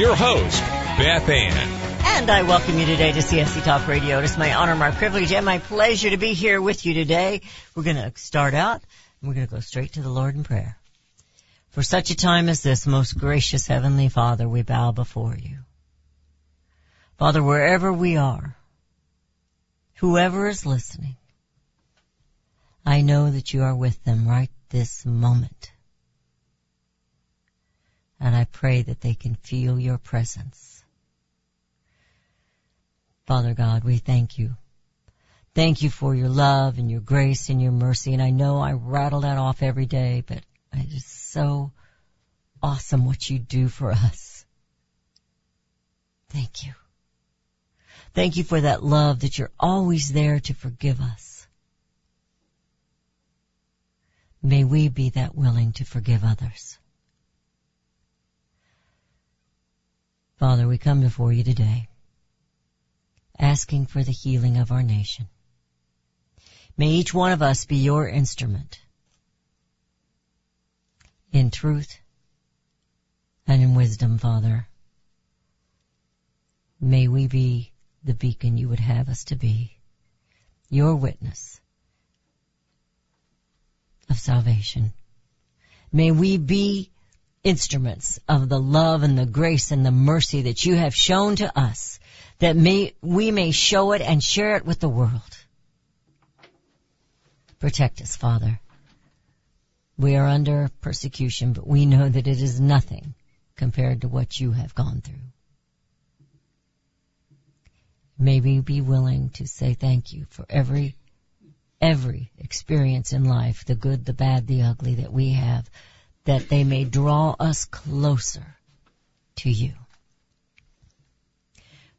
your host, Beth Ann. And I welcome you today to CSC Talk Radio. It is my honor, my privilege, and my pleasure to be here with you today. We're going to start out, and we're going to go straight to the Lord in prayer. For such a time as this, most gracious Heavenly Father, we bow before you. Father, wherever we are, whoever is listening, I know that you are with them right this moment and I pray that they can feel your presence. Father God, we thank you. Thank you for your love and your grace and your mercy. And I know I rattle that off every day, but it is so awesome what you do for us. Thank you. Thank you for that love that you're always there to forgive us. May we be that willing to forgive others. Father, we come before you today, asking for the healing of our nation. May each one of us be your instrument in truth and in wisdom, Father. May we be the beacon you would have us to be, your witness of salvation. May we be instruments of the love and the grace and the mercy that you have shown to us that may, we may show it and share it with the world. Protect us, Father. We are under persecution, but we know that it is nothing compared to what you have gone through. May we be willing to say thank you for every, every experience in life, the good, the bad, the ugly that we have that they may draw us closer to you.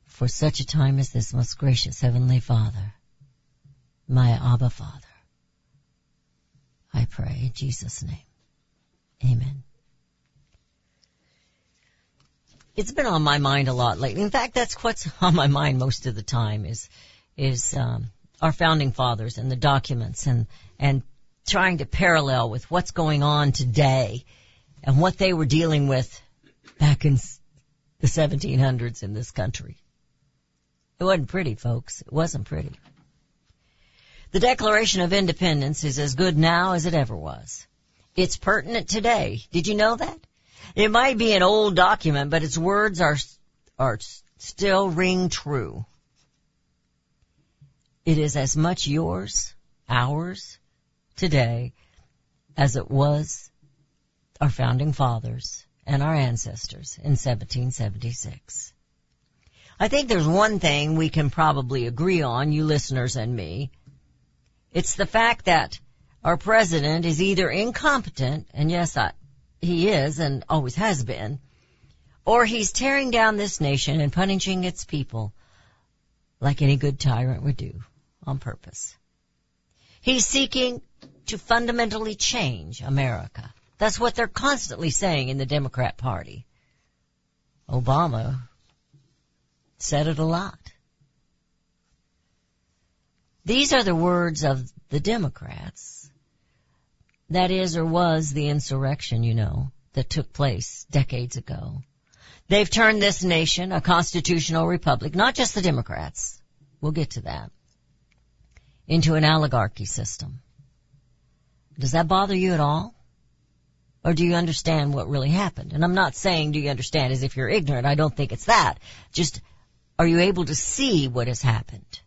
For such a time as this, most gracious Heavenly Father, my Abba Father, I pray in Jesus' name. Amen. It's been on my mind a lot lately. In fact, that's what's on my mind most of the time is, is, um, our founding fathers and the documents and, and trying to parallel with what's going on today and what they were dealing with back in the 1700s in this country. It wasn't pretty, folks. It wasn't pretty. The Declaration of Independence is as good now as it ever was. It's pertinent today. Did you know that? It might be an old document, but its words are, are still ring true. It is as much yours, ours, today as it was our founding fathers and our ancestors in 1776. I think there's one thing we can probably agree on, you listeners and me. It's the fact that our president is either incompetent, and yes, I, he is and always has been, or he's tearing down this nation and punishing its people like any good tyrant would do on purpose. He's seeking to fundamentally change America. That's what they're constantly saying in the Democrat Party. Obama said it a lot. These are the words of the Democrats. That is or was the insurrection, you know, that took place decades ago. They've turned this nation a constitutional republic, not just the Democrats. We'll get to that. Into an oligarchy system. Does that bother you at all? Or do you understand what really happened? And I'm not saying do you understand as if you're ignorant. I don't think it's that. Just are you able to see what has happened?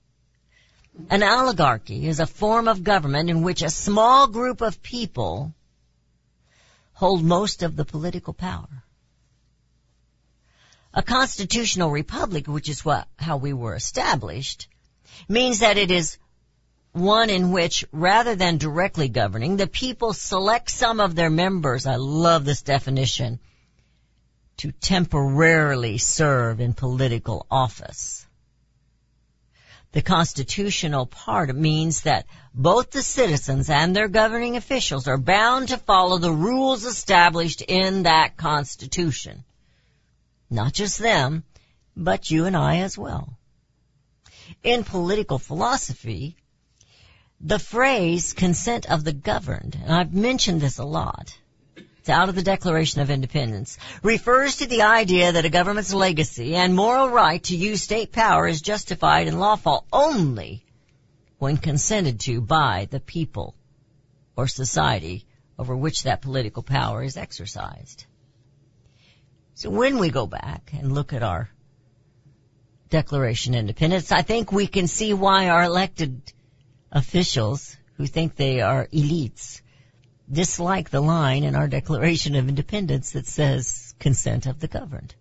An oligarchy is a form of government in which a small group of people hold most of the political power. A constitutional republic, which is what, how we were established, means that it is one in which rather than directly governing, the people select some of their members. I love this definition to temporarily serve in political office. The constitutional part means that both the citizens and their governing officials are bound to follow the rules established in that constitution. Not just them, but you and I as well. In political philosophy, the phrase consent of the governed, and I've mentioned this a lot, it's out of the Declaration of Independence, refers to the idea that a government's legacy and moral right to use state power is justified and lawful only when consented to by the people or society over which that political power is exercised. So when we go back and look at our Declaration of Independence, I think we can see why our elected officials who think they are elites dislike the line in our Declaration of Independence that says consent of the governed.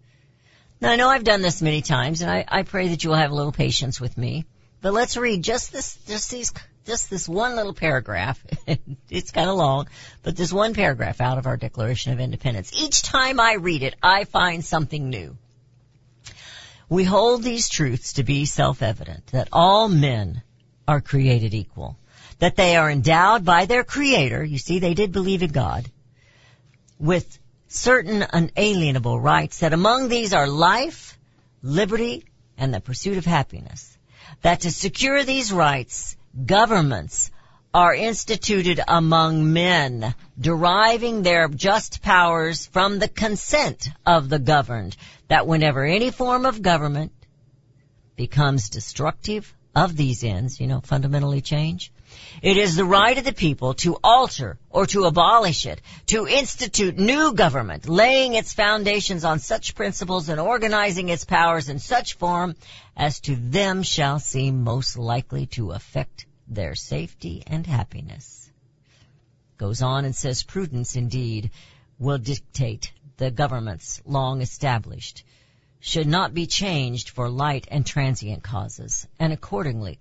Now I know I've done this many times and I, I pray that you will have a little patience with me, but let's read just this, just these, just this one little paragraph. it's kind of long, but this one paragraph out of our Declaration of Independence. Each time I read it, I find something new. We hold these truths to be self-evident that all men are created equal that they are endowed by their creator, you see they did believe in God, with certain unalienable rights, that among these are life, liberty, and the pursuit of happiness. That to secure these rights, governments are instituted among men, deriving their just powers from the consent of the governed, that whenever any form of government becomes destructive of these ends, you know, fundamentally change, it is the right of the people to alter or to abolish it, to institute new government, laying its foundations on such principles and organizing its powers in such form as to them shall seem most likely to affect their safety and happiness. Goes on and says prudence indeed will dictate the governments long established should not be changed for light and transient causes, and accordingly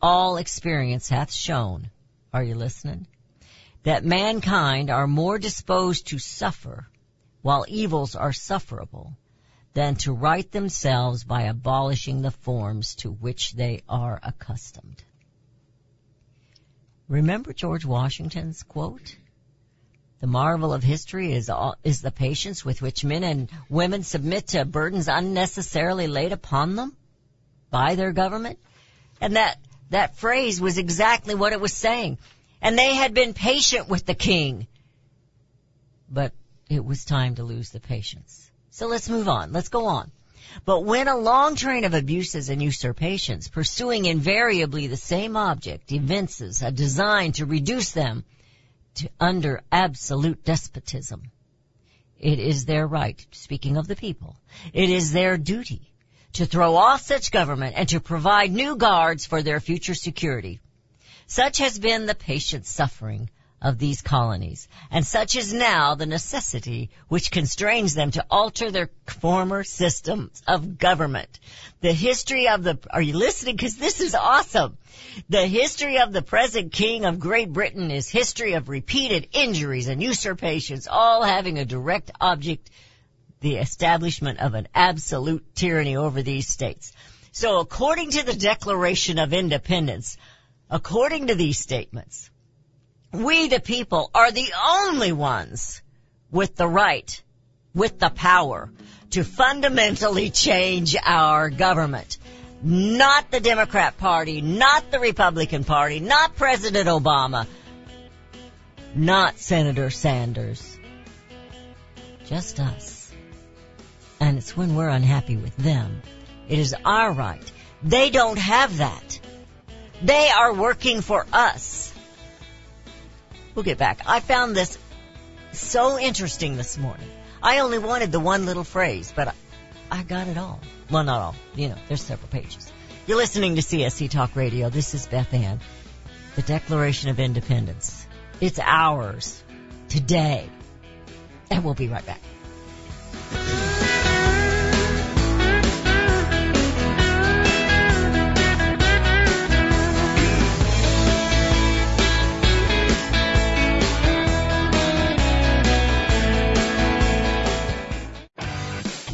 all experience hath shown, are you listening? That mankind are more disposed to suffer while evils are sufferable than to right themselves by abolishing the forms to which they are accustomed. Remember George Washington's quote? The marvel of history is all, is the patience with which men and women submit to burdens unnecessarily laid upon them by their government. And that that phrase was exactly what it was saying. And they had been patient with the king. But it was time to lose the patience. So let's move on. Let's go on. But when a long train of abuses and usurpations, pursuing invariably the same object, evinces a design to reduce them to under absolute despotism, it is their right, speaking of the people, it is their duty to throw off such government and to provide new guards for their future security. Such has been the patient suffering of these colonies, and such is now the necessity which constrains them to alter their former systems of government. The history of the, are you listening? Cause this is awesome. The history of the present king of Great Britain is history of repeated injuries and usurpations, all having a direct object the establishment of an absolute tyranny over these states. So according to the Declaration of Independence, according to these statements, we the people are the only ones with the right, with the power to fundamentally change our government. Not the Democrat Party, not the Republican Party, not President Obama, not Senator Sanders. Just us and it's when we're unhappy with them. It is our right. They don't have that. They are working for us. We'll get back. I found this so interesting this morning. I only wanted the one little phrase, but I, I got it all. Well, not all. You know, there's several pages. You're listening to CSC Talk Radio. This is Beth Ann. The Declaration of Independence. It's ours. Today. And we'll be right back.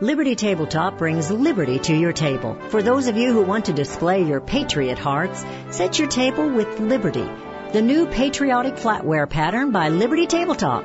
Liberty Tabletop brings liberty to your table. For those of you who want to display your patriot hearts, set your table with Liberty, the new patriotic flatware pattern by Liberty Tabletop.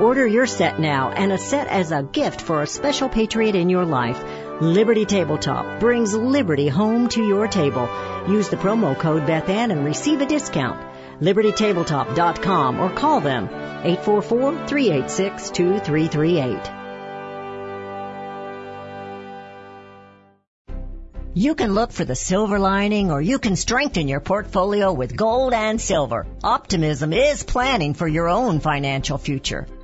Order your set now and a set as a gift for a special patriot in your life. Liberty Tabletop brings liberty home to your table. Use the promo code BethAnn and receive a discount. LibertyTabletop.com or call them 844-386-2338. You can look for the silver lining or you can strengthen your portfolio with gold and silver. Optimism is planning for your own financial future.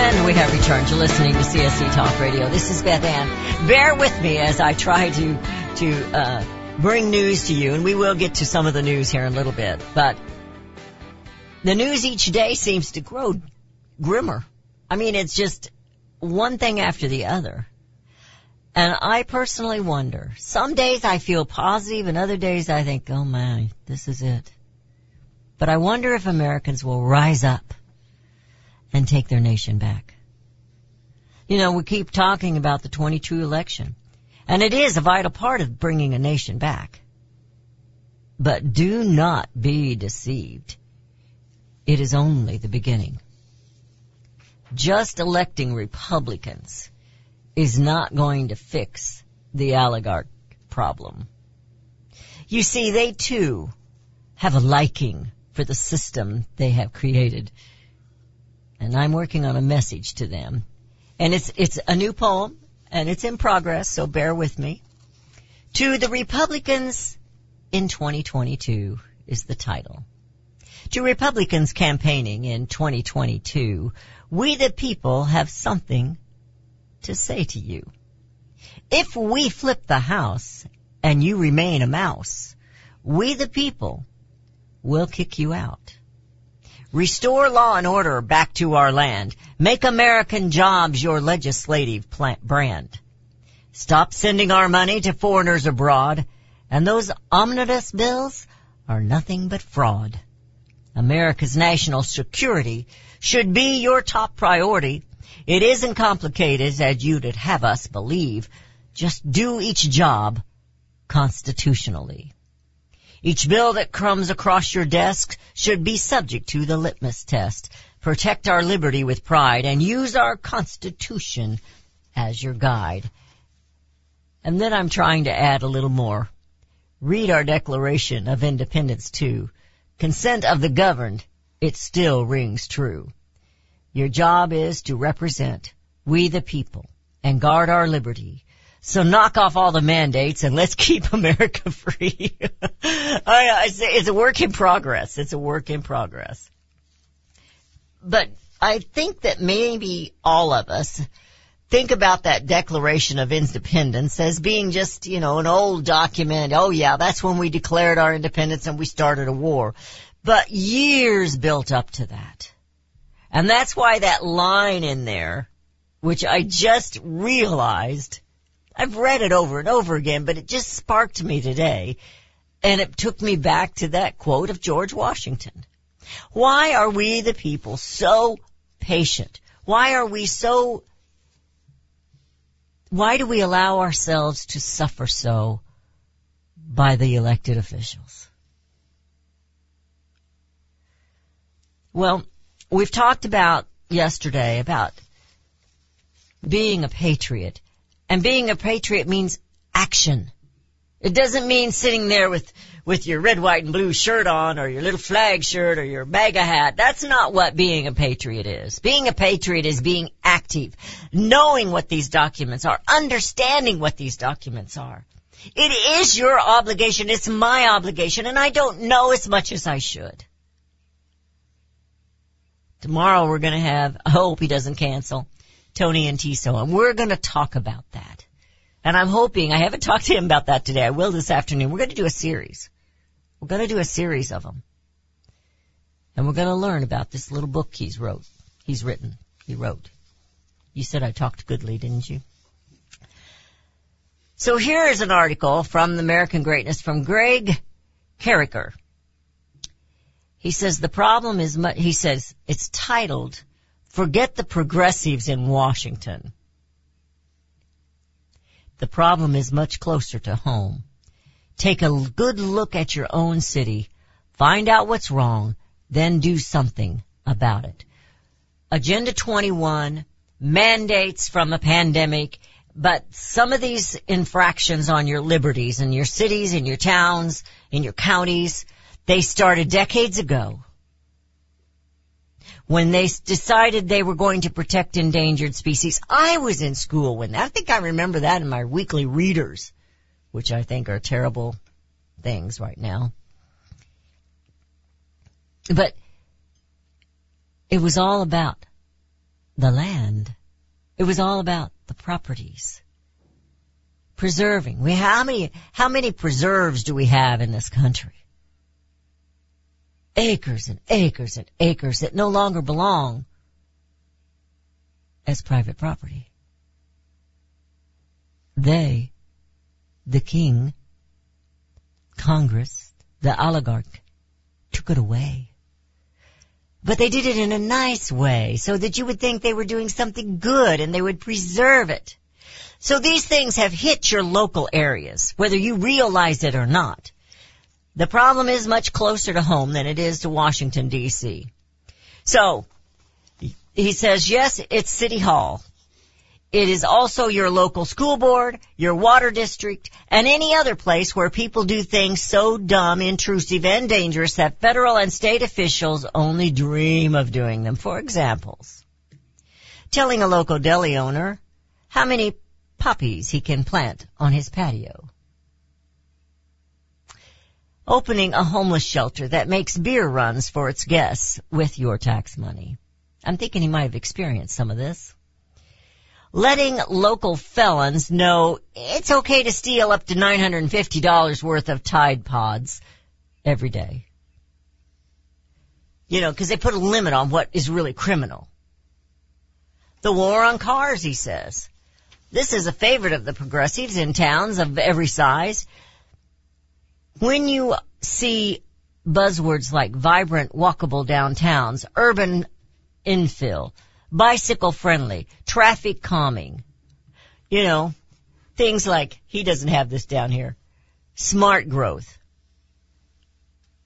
And we have returned to listening to CSC Talk Radio. This is Beth Ann. Bear with me as I try to to uh, bring news to you, and we will get to some of the news here in a little bit. But the news each day seems to grow grimmer. I mean, it's just one thing after the other. And I personally wonder. Some days I feel positive, and other days I think, "Oh my, this is it." But I wonder if Americans will rise up and take their nation back. You know, we keep talking about the 22 election, and it is a vital part of bringing a nation back. But do not be deceived. It is only the beginning. Just electing Republicans is not going to fix the oligarch problem. You see, they too have a liking for the system they have created and I'm working on a message to them. And it's, it's a new poem, and it's in progress, so bear with me. To the Republicans in 2022 is the title. To Republicans campaigning in 2022, we the people have something to say to you. If we flip the house and you remain a mouse, we the people will kick you out. Restore law and order back to our land. Make American jobs your legislative plant brand. Stop sending our money to foreigners abroad. And those omnibus bills are nothing but fraud. America's national security should be your top priority. It isn't complicated as you'd have us believe. Just do each job constitutionally. Each bill that comes across your desk should be subject to the litmus test. Protect our liberty with pride and use our Constitution as your guide. And then I'm trying to add a little more. Read our Declaration of Independence too. Consent of the governed, it still rings true. Your job is to represent we the people and guard our liberty. So knock off all the mandates and let's keep America free. It's a work in progress. It's a work in progress. But I think that maybe all of us think about that Declaration of Independence as being just, you know, an old document. Oh yeah, that's when we declared our independence and we started a war. But years built up to that. And that's why that line in there, which I just realized, I've read it over and over again, but it just sparked me today. And it took me back to that quote of George Washington. Why are we the people so patient? Why are we so why do we allow ourselves to suffer so by the elected officials? Well, we've talked about yesterday about being a patriot. And being a patriot means action. It doesn't mean sitting there with, with your red, white, and blue shirt on or your little flag shirt or your MAGA hat. That's not what being a patriot is. Being a patriot is being active, knowing what these documents are, understanding what these documents are. It is your obligation. It's my obligation and I don't know as much as I should. Tomorrow we're gonna have, I hope he doesn't cancel, Tony and Tiso and we're gonna talk about that. And I'm hoping, I haven't talked to him about that today. I will this afternoon. We're going to do a series. We're going to do a series of them. And we're going to learn about this little book he's wrote. He's written. He wrote. You said I talked goodly, didn't you? So here is an article from the American Greatness from Greg Carricker. He says the problem is, he says it's titled, Forget the Progressives in Washington. The problem is much closer to home. Take a good look at your own city, find out what's wrong, then do something about it. Agenda 21, mandates from a pandemic, but some of these infractions on your liberties in your cities, in your towns, in your counties, they started decades ago when they decided they were going to protect endangered species. I was in school when I think I remember that in my weekly readers, which I think are terrible things right now. But it was all about the land. It was all about the properties. Preserving. We, how many, how many preserves do we have in this country? Acres and acres and acres that no longer belong as private property. They, the king, Congress, the oligarch, took it away. But they did it in a nice way so that you would think they were doing something good and they would preserve it. So these things have hit your local areas, whether you realize it or not. The problem is much closer to home than it is to Washington DC. So, he says, yes, it's City Hall. It is also your local school board, your water district, and any other place where people do things so dumb, intrusive, and dangerous that federal and state officials only dream of doing them. For examples, telling a local deli owner how many puppies he can plant on his patio opening a homeless shelter that makes beer runs for its guests with your tax money. I'm thinking he might have experienced some of this. Letting local felons know it's okay to steal up to $950 worth of Tide Pods every day. You know, cause they put a limit on what is really criminal. The war on cars, he says. This is a favorite of the progressives in towns of every size when you see buzzwords like vibrant, walkable downtowns, urban infill, bicycle friendly, traffic calming, you know, things like, he doesn't have this down here, smart growth.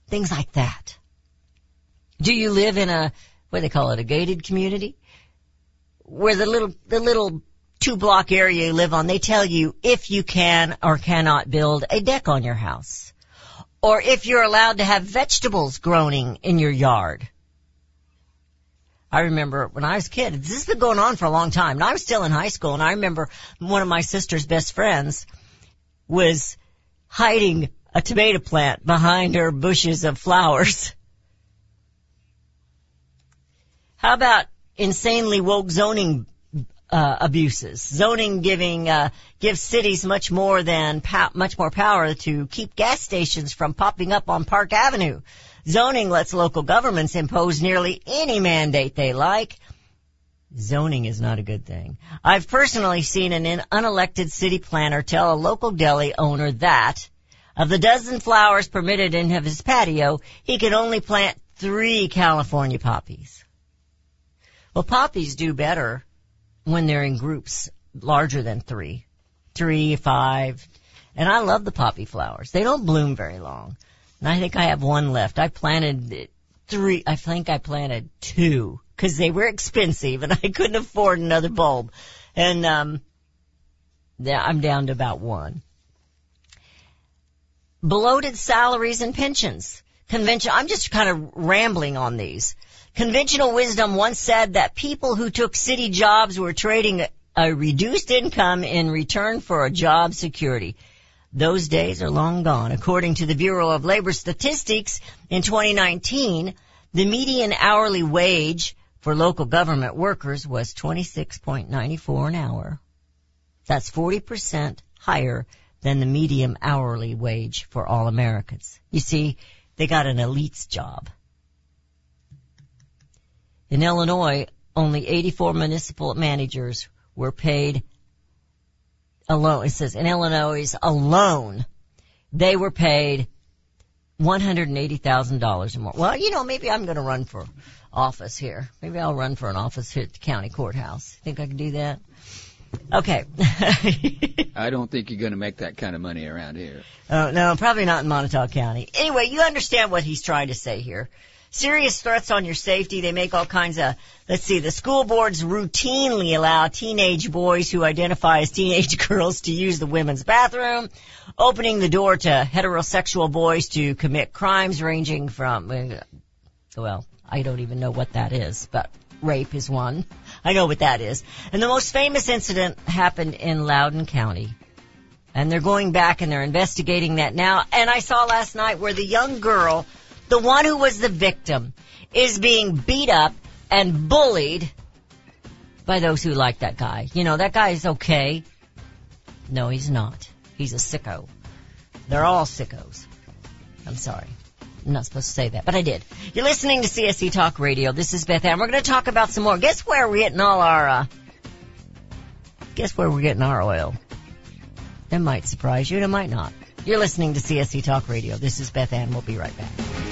Things like that. Do you live in a, what do they call it, a gated community? Where the little, the little two block area you live on, they tell you if you can or cannot build a deck on your house. Or if you're allowed to have vegetables growing in your yard. I remember when I was a kid, this has been going on for a long time, and I was still in high school, and I remember one of my sister's best friends was hiding a tomato plant behind her bushes of flowers. How about insanely woke zoning uh, abuses. Zoning giving uh, gives cities much more than much more power to keep gas stations from popping up on Park Avenue. Zoning lets local governments impose nearly any mandate they like. Zoning is not a good thing. I've personally seen an unelected city planner tell a local deli owner that of the dozen flowers permitted in his patio, he could only plant three California poppies. Well, poppies do better when they're in groups larger than three, three, five. And I love the poppy flowers. They don't bloom very long. And I think I have one left. I planted three, I think I planted two because they were expensive and I couldn't afford another bulb. And, um, I'm down to about one. Bloated salaries and pensions. Convention, I'm just kind of rambling on these. Conventional wisdom once said that people who took city jobs were trading a reduced income in return for a job security. Those days are long gone. According to the Bureau of Labor Statistics, in 2019, the median hourly wage for local government workers was 26.94 an hour. That's 40% higher than the median hourly wage for all Americans. You see, they got an elite's job. In Illinois, only 84 municipal managers were paid alone. It says in Illinois alone, they were paid $180,000 or more. Well, you know, maybe I'm going to run for office here. Maybe I'll run for an office here at the county courthouse. Think I can do that? Okay. I don't think you're going to make that kind of money around here. Oh, no, probably not in Montauk County. Anyway, you understand what he's trying to say here serious threats on your safety. They make all kinds of, let's see, the school boards routinely allow teenage boys who identify as teenage girls to use the women's bathroom, opening the door to heterosexual boys to commit crimes ranging from, well, I don't even know what that is, but rape is one. I know what that is. And the most famous incident happened in Loudoun County. And they're going back and they're investigating that now. And I saw last night where the young girl the one who was the victim is being beat up and bullied by those who like that guy. You know, that guy is okay. No, he's not. He's a sicko. They're all sickos. I'm sorry. I'm not supposed to say that, but I did. You're listening to CSC Talk Radio. This is Beth Ann. We're going to talk about some more. Guess where we're getting all our, uh, guess where we're getting our oil? That might surprise you and it might not. You're listening to CSC Talk Radio. This is Beth Ann. We'll be right back.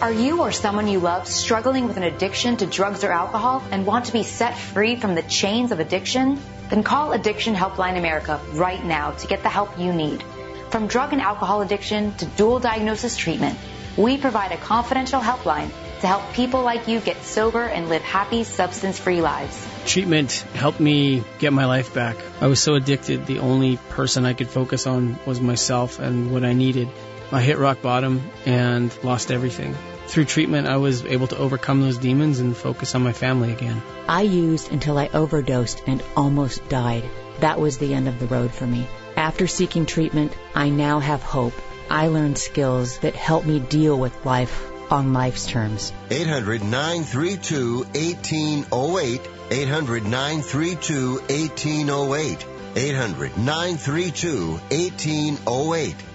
Are you or someone you love struggling with an addiction to drugs or alcohol and want to be set free from the chains of addiction? Then call Addiction Helpline America right now to get the help you need. From drug and alcohol addiction to dual diagnosis treatment, we provide a confidential helpline to help people like you get sober and live happy, substance free lives. Treatment helped me get my life back. I was so addicted, the only person I could focus on was myself and what I needed. I hit rock bottom and lost everything. Through treatment, I was able to overcome those demons and focus on my family again. I used until I overdosed and almost died. That was the end of the road for me. After seeking treatment, I now have hope. I learned skills that help me deal with life on life's terms. 800 932 1808. 800 932 1808. 800 932 1808.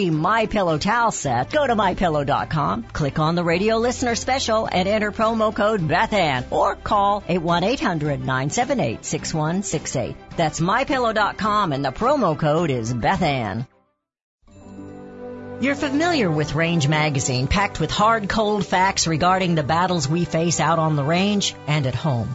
free My Pillow towel set, go to mypillow.com, click on the radio listener special, and enter promo code Bethann, or call 818-978-6168. That's mypillow.com, and the promo code is Bethann. You're familiar with Range Magazine, packed with hard, cold facts regarding the battles we face out on the range and at home.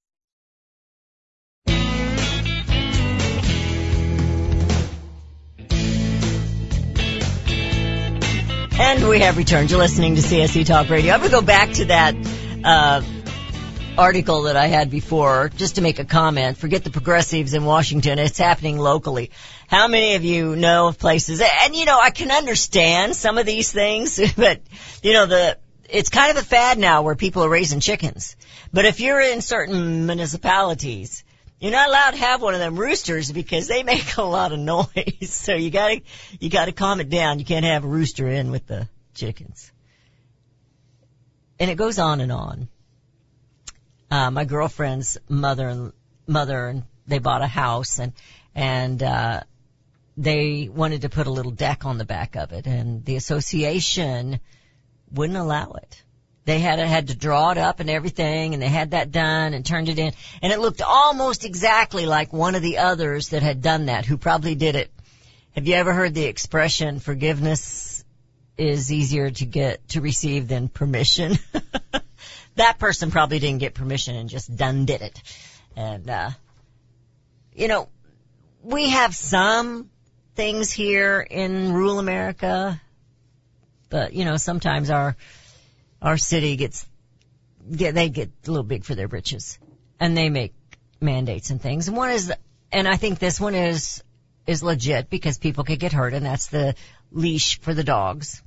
And we have returned. You're listening to CSC Talk Radio. I'm going to go back to that uh, article that I had before just to make a comment. Forget the progressives in Washington. It's happening locally. How many of you know of places? And you know, I can understand some of these things, but you know, the it's kind of a fad now where people are raising chickens. But if you're in certain municipalities, you're not allowed to have one of them roosters because they make a lot of noise. So you gotta, you gotta calm it down. You can't have a rooster in with the chickens. And it goes on and on. Uh, my girlfriend's mother and mother and they bought a house and, and, uh, they wanted to put a little deck on the back of it and the association wouldn't allow it. They had had to draw it up and everything, and they had that done and turned it in, and it looked almost exactly like one of the others that had done that, who probably did it. Have you ever heard the expression "forgiveness is easier to get to receive than permission"? that person probably didn't get permission and just done did it, and uh, you know, we have some things here in rural America, but you know, sometimes our our city gets, get, they get a little big for their britches and they make mandates and things. And one is, and I think this one is, is legit because people could get hurt and that's the leash for the dogs.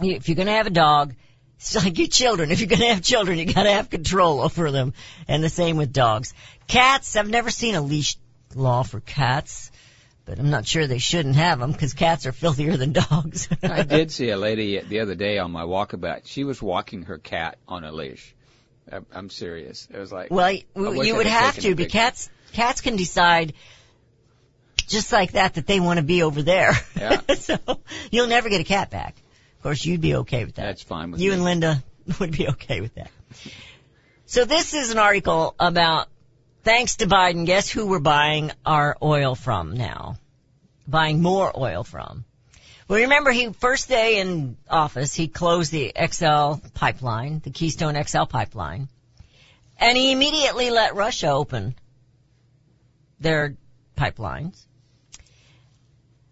If you're gonna have a dog, it's like your children. If you're gonna have children, you gotta have control over them. And the same with dogs. Cats, I've never seen a leash law for cats but I'm not sure they shouldn't have them because cats are filthier than dogs. I did see a lady the other day on my walkabout. She was walking her cat on a leash. I'm- I'm serious. It was like, Well, you would have to, eviction. cats cats can decide just like that that they want to be over there. Yeah. so you'll never get a cat back. Of course, you'd be okay with that. That's fine with you me. and Linda would be okay with that. So this is an article about thanks to Biden, guess who we're buying our oil from now? Buying more oil from. Well, remember he first day in office, he closed the XL pipeline, the Keystone XL pipeline, and he immediately let Russia open their pipelines.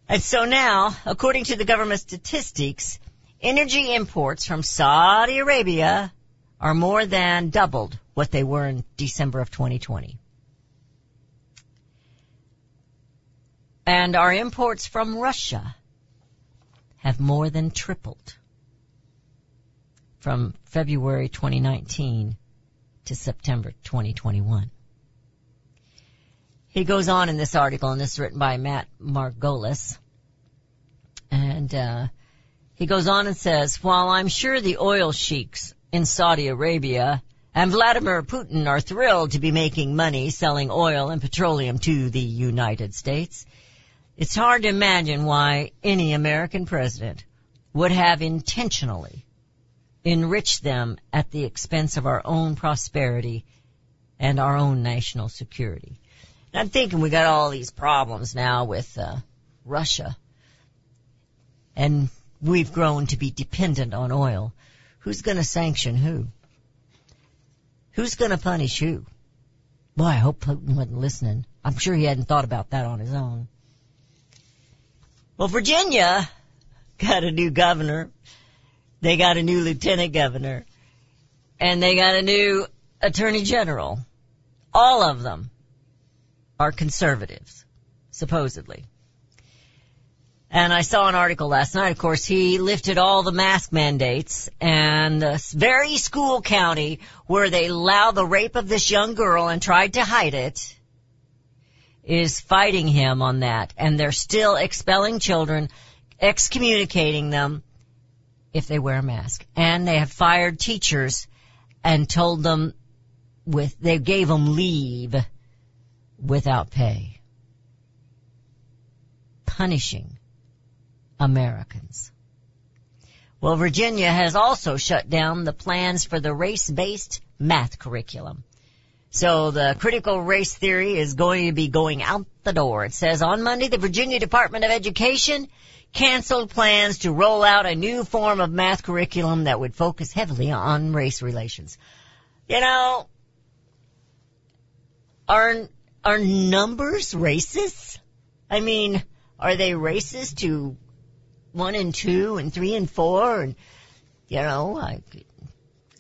And so now, according to the government statistics, energy imports from Saudi Arabia are more than doubled what they were in December of 2020. And our imports from Russia have more than tripled from February 2019 to September 2021. He goes on in this article, and this is written by Matt Margolis. And, uh, he goes on and says, while I'm sure the oil sheiks in Saudi Arabia and Vladimir Putin are thrilled to be making money selling oil and petroleum to the United States, it's hard to imagine why any American president would have intentionally enriched them at the expense of our own prosperity and our own national security. And I'm thinking we got all these problems now with uh, Russia, and we've grown to be dependent on oil. Who's going to sanction who? Who's going to punish who? Boy, I hope Putin wasn't listening. I'm sure he hadn't thought about that on his own. Well, Virginia got a new governor. They got a new lieutenant governor. And they got a new attorney general. All of them are conservatives, supposedly. And I saw an article last night, of course, he lifted all the mask mandates and the very school county where they allowed the rape of this young girl and tried to hide it is fighting him on that. And they're still expelling children, excommunicating them if they wear a mask. And they have fired teachers and told them with, they gave them leave without pay. Punishing Americans. Well, Virginia has also shut down the plans for the race-based math curriculum. So the critical race theory is going to be going out the door. It says on Monday the Virginia Department of Education canceled plans to roll out a new form of math curriculum that would focus heavily on race relations. You know, are, are numbers racist? I mean, are they racist to one and two and three and four and, you know, I,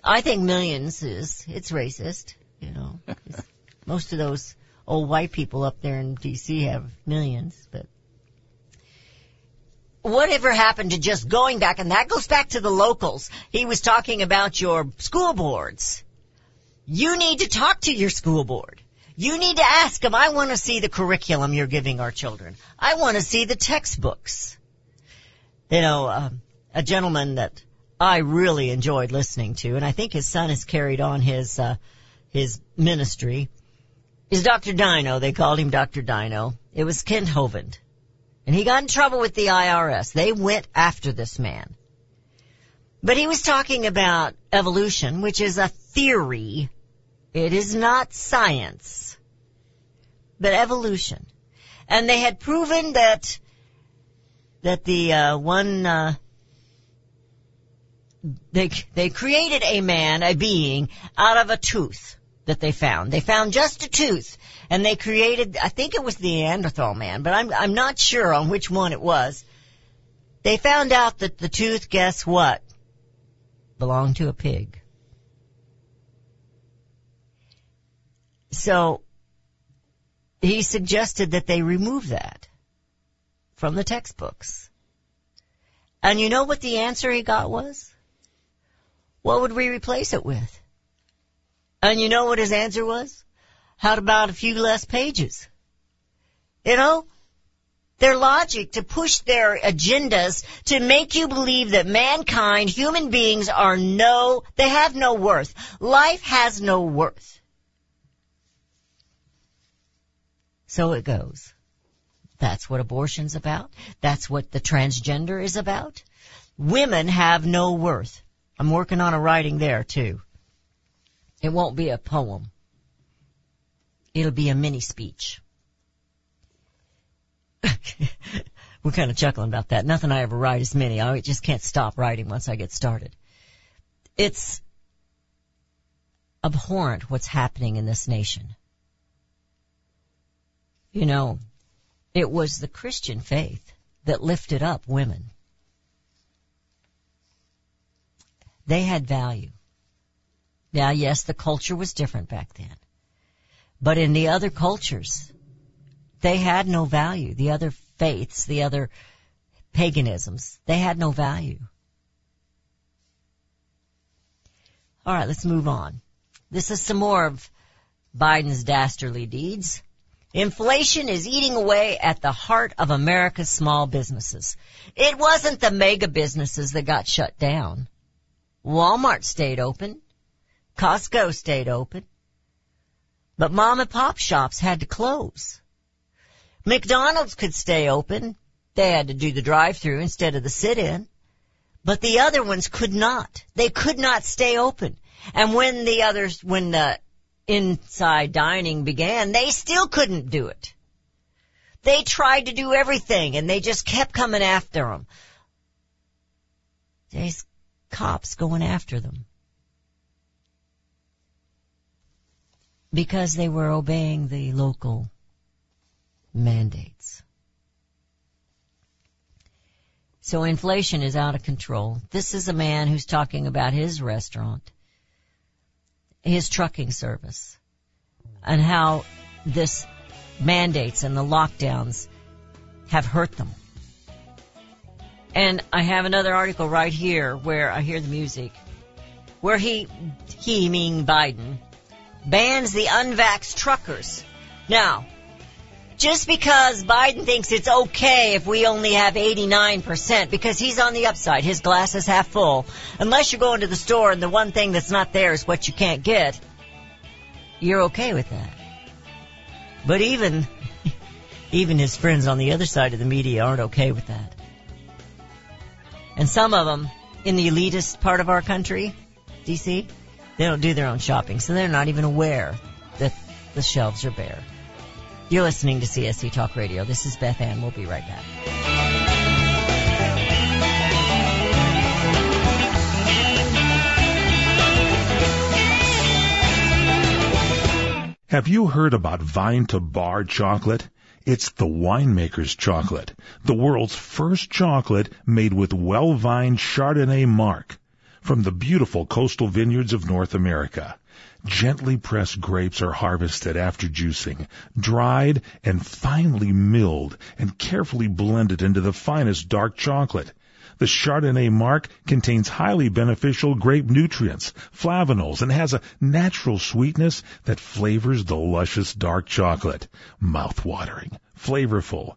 I think millions is, it's racist, you know. Most of those old white people up there in DC have millions, but whatever happened to just going back, and that goes back to the locals. He was talking about your school boards. You need to talk to your school board. You need to ask them, I want to see the curriculum you're giving our children. I want to see the textbooks. You know, uh, a gentleman that I really enjoyed listening to, and I think his son has carried on his, uh, his ministry, is Dr. Dino. They called him Dr. Dino. It was Kent Hovind. And he got in trouble with the IRS. They went after this man. But he was talking about evolution, which is a theory. It is not science, but evolution. And they had proven that that the uh, one uh, they they created a man, a being, out of a tooth that they found. They found just a tooth, and they created. I think it was the Neanderthal man, but I'm I'm not sure on which one it was. They found out that the tooth, guess what, belonged to a pig. So he suggested that they remove that from the textbooks. And you know what the answer he got was? What would we replace it with? And you know what his answer was? How about a few less pages? You know, their logic to push their agendas to make you believe that mankind, human beings are no, they have no worth. Life has no worth. So it goes. That's what abortion's about. That's what the transgender is about. Women have no worth. I'm working on a writing there too. It won't be a poem. It'll be a mini speech. We're kind of chuckling about that. Nothing I ever write is mini. I just can't stop writing once I get started. It's abhorrent what's happening in this nation. You know, it was the Christian faith that lifted up women. They had value. Now, yes, the culture was different back then. But in the other cultures, they had no value. The other faiths, the other paganisms, they had no value. All right, let's move on. This is some more of Biden's dastardly deeds. Inflation is eating away at the heart of America's small businesses. It wasn't the mega businesses that got shut down. Walmart stayed open. Costco stayed open. But mom and pop shops had to close. McDonald's could stay open. They had to do the drive-through instead of the sit-in. But the other ones could not. They could not stay open. And when the others, when the inside dining began, they still couldn't do it. They tried to do everything and they just kept coming after them. There's cops going after them. Because they were obeying the local mandates. So inflation is out of control. This is a man who's talking about his restaurant, his trucking service, and how this mandates and the lockdowns have hurt them. And I have another article right here where I hear the music, where he, he meaning Biden, bans the unvaxxed truckers. Now, just because Biden thinks it's okay if we only have 89%, because he's on the upside, his glass is half full, unless you're going to the store and the one thing that's not there is what you can't get, you're okay with that. But even, even his friends on the other side of the media aren't okay with that. And some of them in the elitist part of our country, DC, they don't do their own shopping, so they're not even aware that the shelves are bare. You're listening to CSC Talk Radio. This is Beth Ann. We'll be right back. Have you heard about Vine to Bar chocolate? It's the winemaker's chocolate, the world's first chocolate made with well-vined Chardonnay marc from the beautiful coastal vineyards of North America. Gently pressed grapes are harvested after juicing, dried and finely milled and carefully blended into the finest dark chocolate. The Chardonnay marc contains highly beneficial grape nutrients, flavanols, and has a natural sweetness that flavors the luscious dark chocolate. Mouth-watering, flavorful,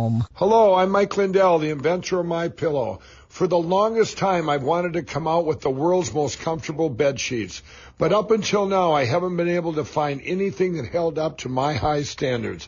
Hello, I'm Mike Lindell, the inventor of My Pillow. For the longest time, I've wanted to come out with the world's most comfortable bed sheets. But up until now, I haven't been able to find anything that held up to my high standards.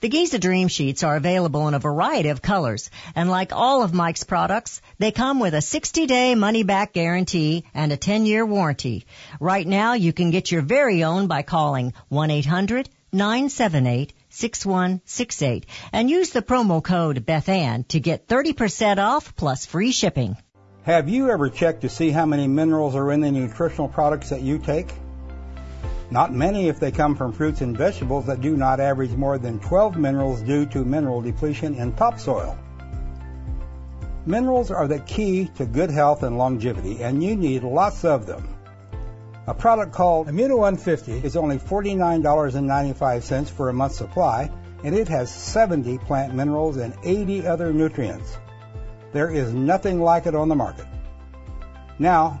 The Giza Dream Sheets are available in a variety of colors, and like all of Mike's products, they come with a 60-day money-back guarantee and a 10-year warranty. Right now, you can get your very own by calling 1-800-978-6168 and use the promo code BethAnn to get 30% off plus free shipping. Have you ever checked to see how many minerals are in the nutritional products that you take? Not many if they come from fruits and vegetables that do not average more than 12 minerals due to mineral depletion in topsoil. Minerals are the key to good health and longevity, and you need lots of them. A product called Immuno 150 is only $49.95 for a month's supply, and it has 70 plant minerals and 80 other nutrients. There is nothing like it on the market. Now,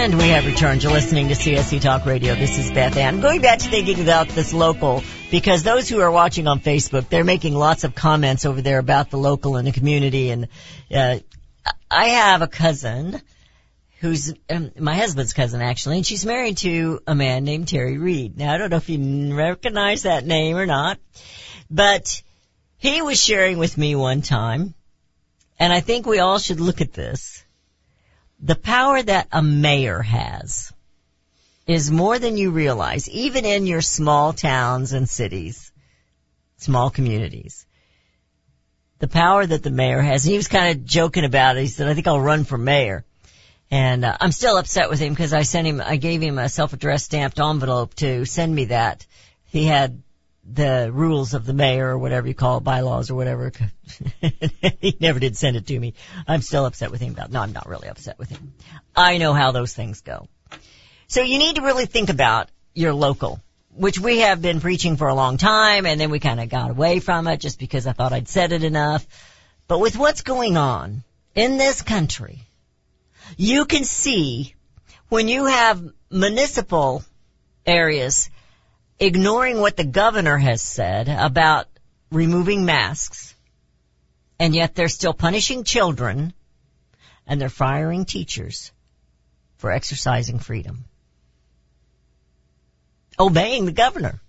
And we have returned. You're listening to CSC Talk Radio. This is Beth Ann. Going back to thinking about this local, because those who are watching on Facebook, they're making lots of comments over there about the local and the community. And uh, I have a cousin who's um, my husband's cousin actually, and she's married to a man named Terry Reed. Now I don't know if you recognize that name or not, but he was sharing with me one time, and I think we all should look at this the power that a mayor has is more than you realize, even in your small towns and cities, small communities. The power that the mayor has. And he was kind of joking about it. He said, I think I'll run for mayor. And uh, I'm still upset with him because I sent him, I gave him a self-addressed stamped envelope to send me that. He had the rules of the mayor or whatever you call it, bylaws or whatever. he never did send it to me. I'm still upset with him about, no, I'm not really upset with him. I know how those things go. So you need to really think about your local, which we have been preaching for a long time and then we kind of got away from it just because I thought I'd said it enough. But with what's going on in this country, you can see when you have municipal areas ignoring what the governor has said about removing masks, and yet they're still punishing children and they're firing teachers for exercising freedom. Obeying the governor.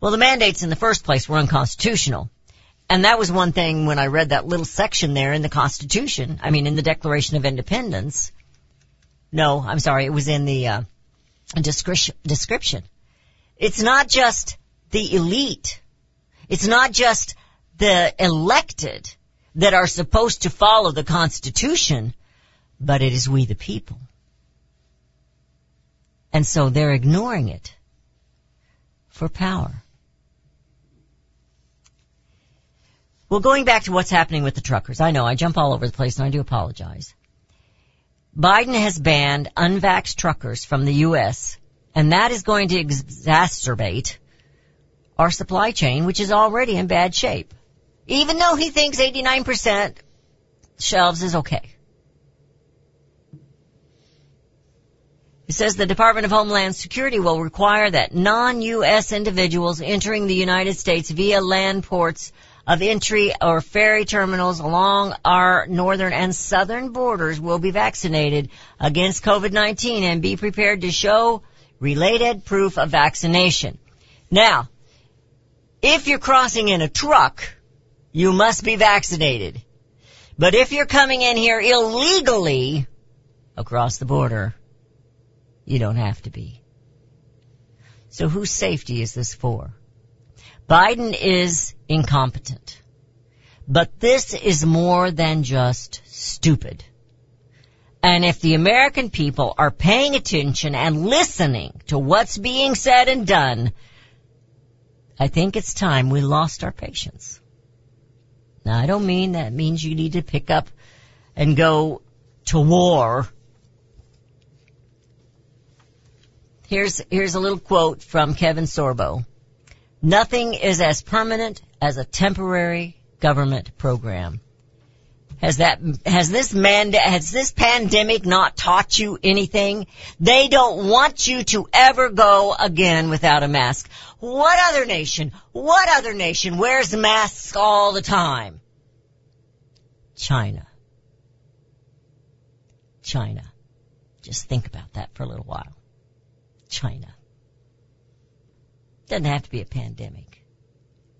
Well, the mandates in the first place were unconstitutional. And that was one thing when I read that little section there in the Constitution, I mean in the Declaration of Independence. No, I'm sorry, it was in the uh, description. It's not just the elite. It's not just the elected that are supposed to follow the Constitution, but it is we the people. And so they're ignoring it for power. Well, going back to what's happening with the truckers, I know I jump all over the place and I do apologize. Biden has banned unvaxxed truckers from the U.S., and that is going to exacerbate our supply chain, which is already in bad shape. Even though he thinks 89% shelves is okay. It says the Department of Homeland Security will require that non-U.S. individuals entering the United States via land ports of entry or ferry terminals along our northern and southern borders will be vaccinated against COVID-19 and be prepared to show related proof of vaccination. Now, if you're crossing in a truck, you must be vaccinated. But if you're coming in here illegally across the border, you don't have to be. So whose safety is this for? Biden is incompetent. But this is more than just stupid. And if the American people are paying attention and listening to what's being said and done, I think it's time we lost our patience. Now I don't mean that means you need to pick up and go to war Here's, here's a little quote from Kevin Sorbo. Nothing is as permanent as a temporary government program. Has that, has this man, has this pandemic not taught you anything? They don't want you to ever go again without a mask. What other nation, what other nation wears masks all the time? China. China. Just think about that for a little while. China. Doesn't have to be a pandemic.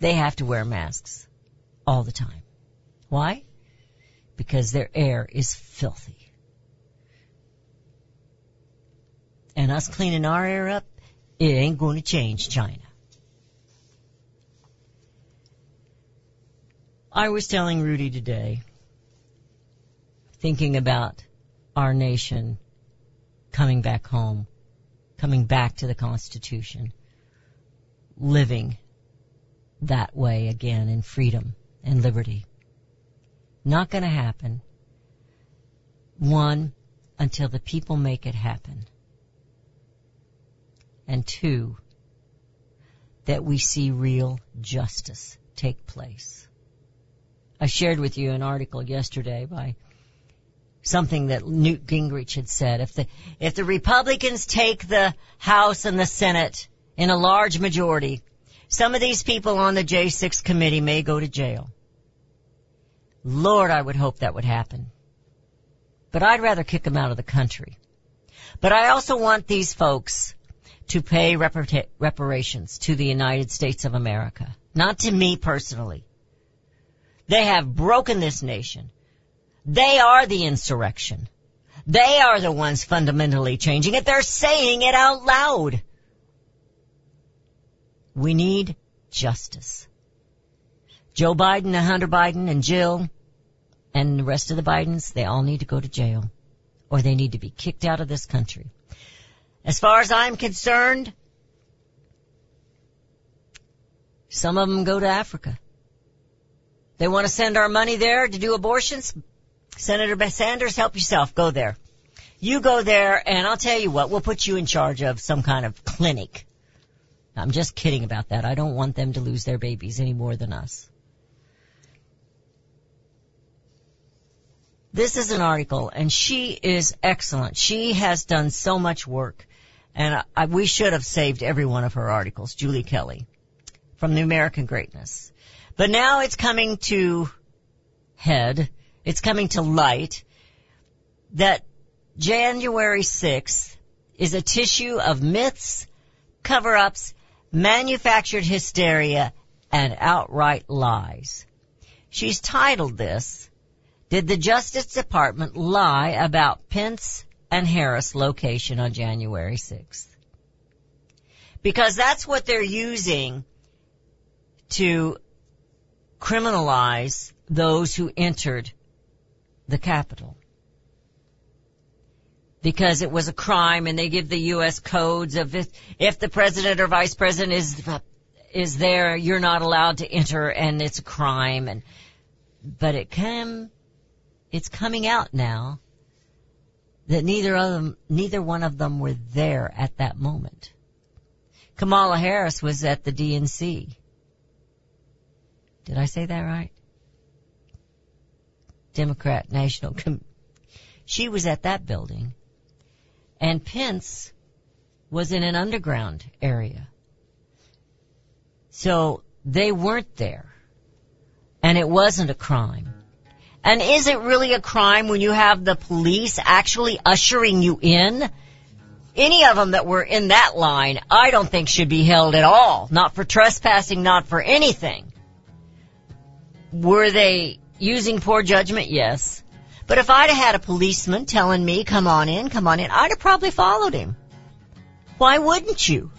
They have to wear masks all the time. Why? Because their air is filthy. And us cleaning our air up, it ain't going to change China. I was telling Rudy today, thinking about our nation coming back home coming back to the Constitution, living that way again in freedom and liberty. Not gonna happen. One, until the people make it happen. And two, that we see real justice take place. I shared with you an article yesterday by something that Newt Gingrich had said. If the, if the Republicans take the House and the Senate in a large majority, some of these people on the J6 committee may go to jail. Lord, I would hope that would happen. But I'd rather kick them out of the country. But I also want these folks to pay repar- reparations to the United States of America. Not to me personally. They have broken this nation. They are the insurrection. They are the ones fundamentally changing it. They're saying it out loud. We need justice. Joe Biden and Hunter Biden and Jill and the rest of the Bidens, they all need to go to jail or they need to be kicked out of this country. As far as I'm concerned, some of them go to Africa. They want to send our money there to do abortions. Senator Sanders, help yourself. Go there. You go there and I'll tell you what, we'll put you in charge of some kind of clinic. I'm just kidding about that. I don't want them to lose their babies any more than us. This is an article and she is excellent. She has done so much work and I, we should have saved every one of her articles, Julie Kelly, from the American Greatness. But now it's coming to head it's coming to light that January 6th is a tissue of myths, cover-ups, manufactured hysteria, and outright lies. She's titled this, Did the Justice Department Lie About Pence and Harris Location on January 6th? Because that's what they're using to criminalize those who entered the Capitol. Because it was a crime and they give the U.S. codes of if, if the president or vice president is, is there, you're not allowed to enter and it's a crime and, but it came, it's coming out now that neither of them, neither one of them were there at that moment. Kamala Harris was at the DNC. Did I say that right? Democrat National. Com- she was at that building. And Pence was in an underground area. So they weren't there. And it wasn't a crime. And is it really a crime when you have the police actually ushering you in? Any of them that were in that line, I don't think should be held at all. Not for trespassing, not for anything. Were they using poor judgment? Yes. But if I'd have had a policeman telling me, come on in, come on in, I'd have probably followed him. Why wouldn't you?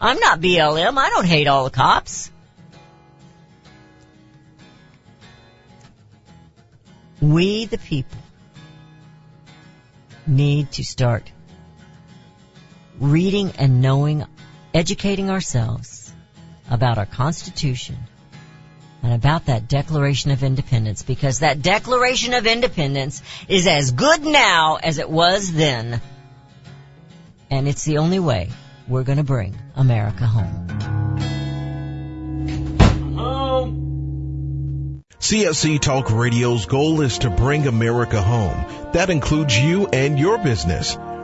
I'm not BLM. I don't hate all the cops. We, the people, need to start reading and knowing, educating ourselves about our Constitution and about that Declaration of Independence because that Declaration of Independence is as good now as it was then. And it's the only way we're going to bring America home. CSC Talk Radio's goal is to bring America home. That includes you and your business.